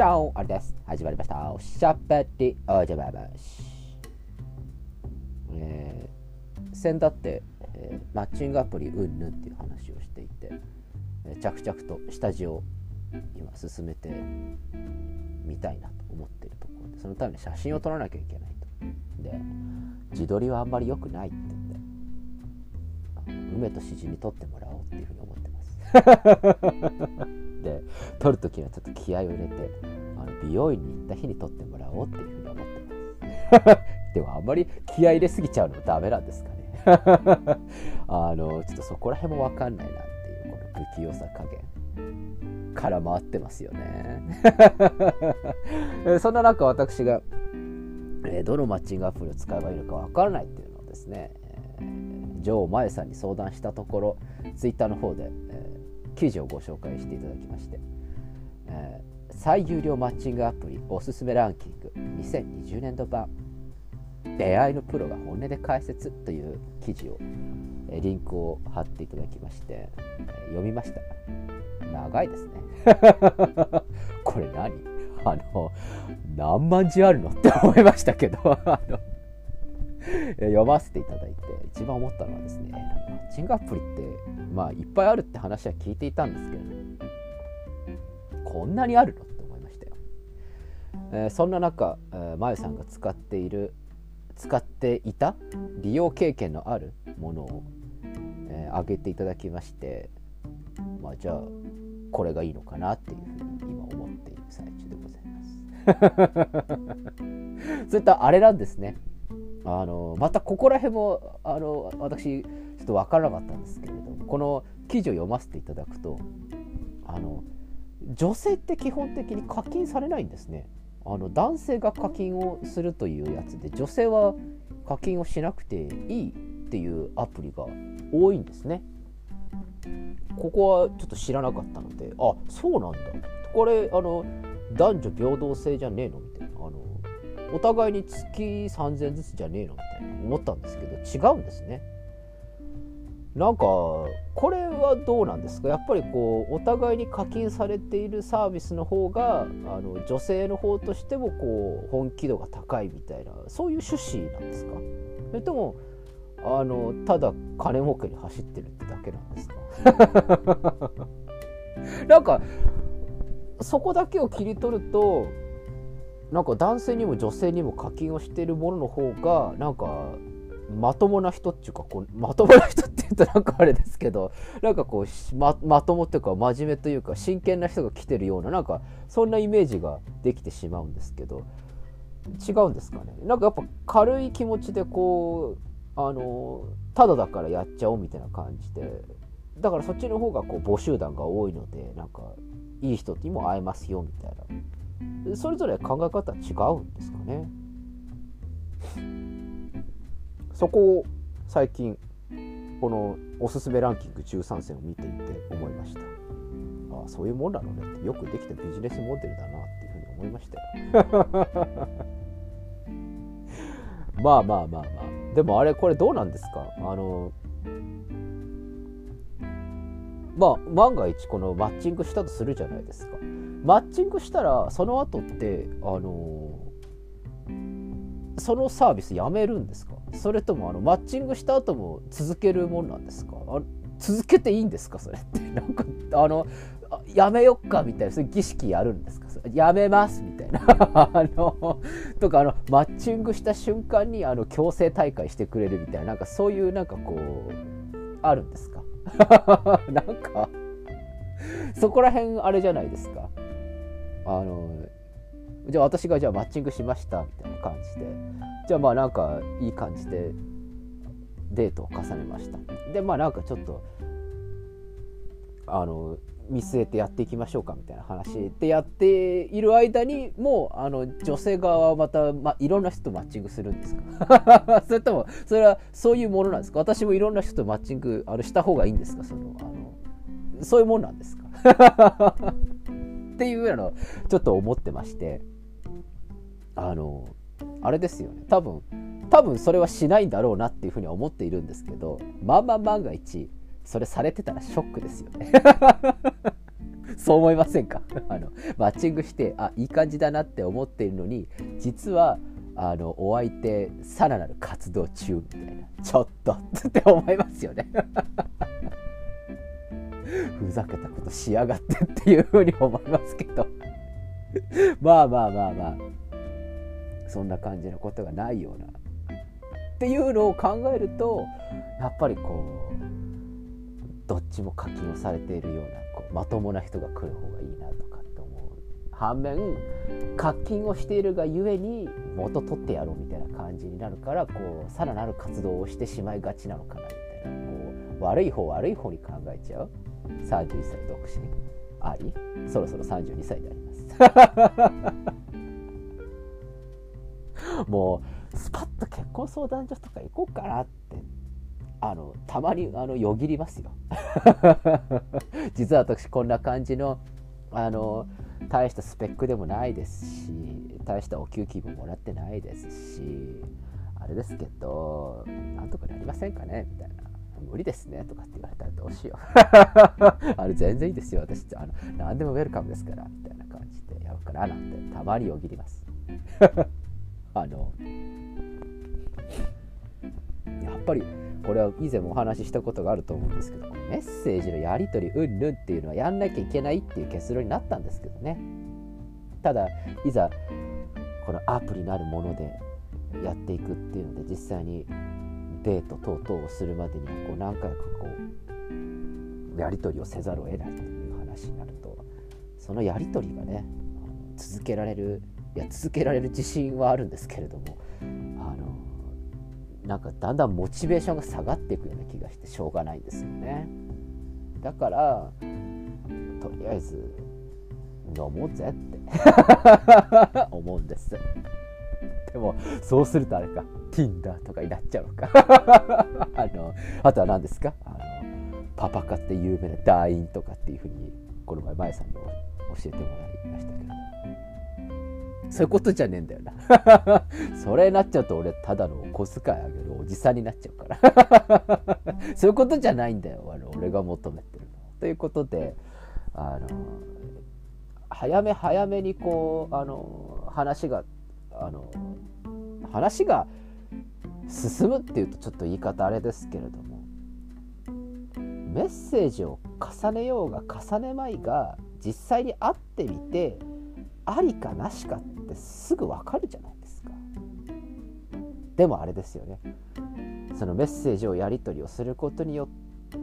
チャオあれです始まりましたおしゃべりおじゃばばしえー、先だって、えー、マッチングアプリうんぬんっていう話をしていて、えー、着々と下地を今進めてみたいなと思っているところでそのために写真を撮らなきゃいけないと。で自撮りはあんまり良くないって言って梅としじみ撮ってもらおうっていうふうに思ってます。で撮る時にはちょっと気合を入れてあの美容院に行った日に撮ってもらおうっていうふうに思ってます。でもあんまり気合入れすぎちゃうのもダメなんですかね。あのちょっとそこら辺も分かんないなっていうこの不器用さ加減から回ってますよね。そんな中私が、えどのマッチングアプリを使えばいいのか分からないっていうのをですね、えー、女王真由さんに相談したところツイッターの方で、記事をご紹介していただきまして、えー、最有料マッチングアプリおすすめランキング2020年度版出会いのプロが本音で解説という記事を、えー、リンクを貼っていただきまして、えー、読みました。長いですね。これ何？あの何万字あるの？って思いましたけど。あの読ませていただいて一番思ったのはですねマッチングアプリってまあいっぱいあるって話は聞いていたんですけれどこんなにあるのって思いましたよ、えー、そんな中、えー、まゆさんが使っている使っていた利用経験のあるものを、えー、挙げていただきましてまあじゃあこれがいいのかなっていうふうに今思っている最中でございます。そういったあれなんですね。あのまたここら辺もあの私ちょっと分からなかったんですけれどもこの記事を読ませていただくとあの女性って基本的に課金されないんですね。あの男性が課金をするというやつで女性は課金をしなくていいっていうアプリが多いんですね。ここはちょっと知らなかったのであそうなんだ。これあの男女平等性じゃねえのみたいな。あのお互いに月3000円ずつじゃねえのみたいな思ったんですけど違うんですね。なんかこれはどうなんですか？やっぱりこうお互いに課金されているサービスの方があの女性の方としてもこう本気度が高いみたいなそういう趣旨なんですか？それともあのただ金儲けに走ってるってだけなんですか？なんかそこだけを切り取るとなんか男性にも女性にも課金をしてるものの方がなんかまともな人っていうかこうまともな人って言うとなんかあれですけど なんかこうままともっていうか真面目というか真剣な人が来てるようななんかそんなイメージができてしまうんですけど違うんですかね。なんかやっぱ軽い気持ちでこうあのただだからやっちゃおうみたいな感じでだからそっちの方がこう募集団が多いのでなんかいい人にも会えますよみたいな。それぞれ考え方違うんですかね。そこを最近このおすすめランキング13選を見ていて思いました。ああそういうもんなのねってよくできたビジネスモデルだなっていうふうに思いましたよ。まあまあまあまあ。でもあれこれどうなんですか？あのまあ万が一このマッチングしたとするじゃないですか。マッチングしたらその後ってあのそのサービスやめるんですか？それともあのマッチングした後も続けるもんなんですか？続けていいんですか？それって。なんかあのやめよっかみたいなそういう儀式やるんですか？やめますみたいな。あのとかあのマッチングした瞬間にあの強制大会してくれるみたいななんかそういうなんかこうあるんですか？なんかそこら辺あれじゃないですか？あのじゃあ私がじゃあマッチングしましたみたいな感じでじゃあまあなんかいい感じでデートを重ねました。でまあなんかちょっとあの見据えてやっていきましょうかみたいな話でやっている間にもうあの女性側はまた、ま、いろんな人とマッチングするんですか。それともそれはそういうものなんですか？私もいろんな人とマッチングあのした方がいいんですか？そのあのそういうもんなんですか？っていうのちょっと思ってまして。あのあれですよね。多分多分それはしないんだろうなっていうふうには思っているんですけどまあまあ万が一それされてたらショックですよね。そう思いませんか？あのマッチングしてあいい感じだなって思っているのに実はあのお相手さらなる活動中みたいな。ちょっとって思いますよね。ふざけたことしやがってっていうふうに思いますけど。まあまあまあまあ。そんな感じのことがないような。っていうのを考えるとやっぱりこうどっちも課金をされているようなこうまともな人が来る方がいいなとかって思う。反面課金をしているがゆえに元取ってやろうみたいな感じになるからこうさらなる活動をしてしまいがちなのかなみたいな。こう悪い方悪い方に考えちゃう。31歳独身。ありそろそろ32歳であります。もうスパッと結婚相談所とか行こうかなって。あのたまにあのよぎりますよ。実は私こんな感じのあの大したスペックでもないですし大したお給金ももらってないですしあれですけどなんとかなりませんかね？みたいな。無理ですねとかって言われたらどうしよう あれ全然いいですよ私あの何でもウェルカムですからみたいな感じでやろうかななんてたまによぎります。あのやっぱりこれは以前もお話ししたことがあると思うんですけどメッセージのやり取りうんぬんっていうのはやんなきゃいけないっていう結論になったんですけどね。ただいざこのアプリなるものでやっていくっていうので実際にデート等々をするまでにはこう何回かこうやり取りをせざるを得ないという話になるとそのやり取りがね続けられるいや続けられる自信はあるんですけれどもあのなんかだんだんモチベーションが下がっていくような気がしてしょうがないんですよね。だからとりあえず飲もうぜって 思うんです。でもそうするとあれか Tinder とかになっちゃうか。あのあとは何ですか？あのパパ活で有名な団員とかっていうふうにこの前まえさんに教えてもらいましたけど。そういうことじゃねえんだよな。それになっちゃうと俺ただのお小遣いあげるおじさんになっちゃうから。そういうことじゃないんだよ。あの俺が求めてるの。ということであの早め早めにこうあの話があの話が進むっていうとちょっと言い方あれですけれどもメッセージを重ねようが重ねまいが実際に会ってみてありかなしかってすぐ分かるじゃないですか。でもあれですよね。そのメッセージをやり取りをすることによ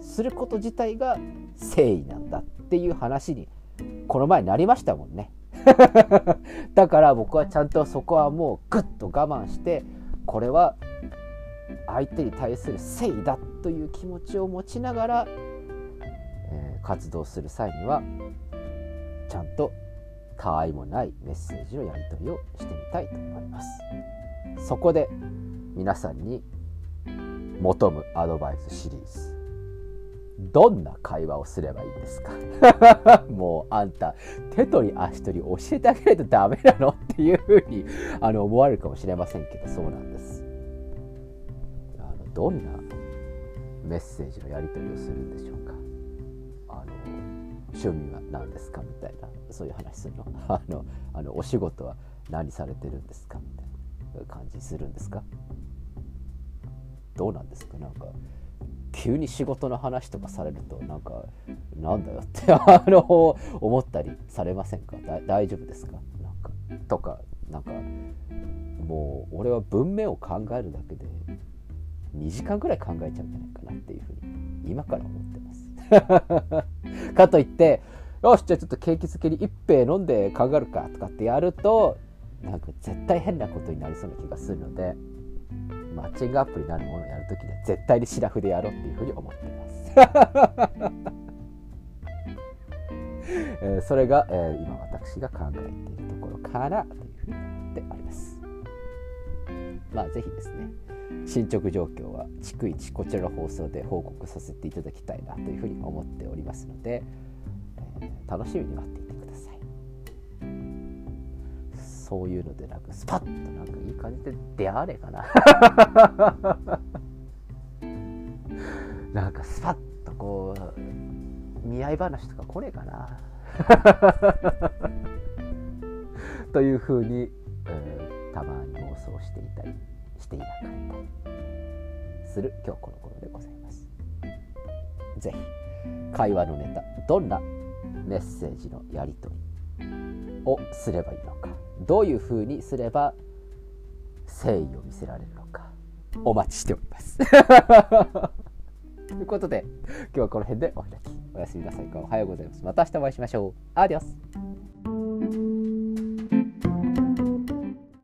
すること自体が誠意なんだっていう話にこの前なりましたもんね。だから僕はちゃんとそこはもうグッと我慢してこれは相手に対する誠意だという気持ちを持ちながら、えー、活動する際にはちゃんと他愛もないメッセージのやり取りをしてみたいと思います。そこで皆さんに求むアドバイスシリーズ。どんな会話をすればいいんですか？もうあんた手取り足取り教えてあげないとダメなの？っていうふうにあの思われるかもしれませんけどそうなんです。あのどんなメッセージのやり取りをするんでしょうか？あの趣味は何ですかみたいなそういう話するの？あのあのお仕事は何されてるんですかみたいな感じするんですか？どうなんですか？なんか急に仕事の話とかされるとなんかなんだよって あの思ったりされませんか？大丈夫ですか？なんかとかなんかもう俺は文面を考えるだけで2時間ぐらい考えちゃうんじゃないかなっていうふうに今から思ってます。かといってよしじゃあちょっと景気づけに一杯飲んで考えるかとかってやるとなんか絶対変なことになりそうな気がするのでマッチングアプリなるものをやるときには絶対にシラフでやろうっていうふうに思ってます。えー、それが、えー、今私が考えているところかなというふうに思っております。まあぜひですね進捗状況は逐一こちらの放送で報告させていただきたいなというふうに思っておりますので、えー、楽しみに待っていてそういうのでなんかスパッとなんかいい感じで出会わねえかな。なんかスパッとこう見合い話とか来ねえかな。というふうに、えー、たまに妄想していたりしていなかったりする今日この頃でございます。ぜひ会話のネタどんなメッセージのやり取りをすればいいのか。どういうふうにすれば誠意を見せられるのかお待ちしております。ということで今日はこの辺でお開きおやすみなさいかおはようございます。また明日お会いしましょう。アディオス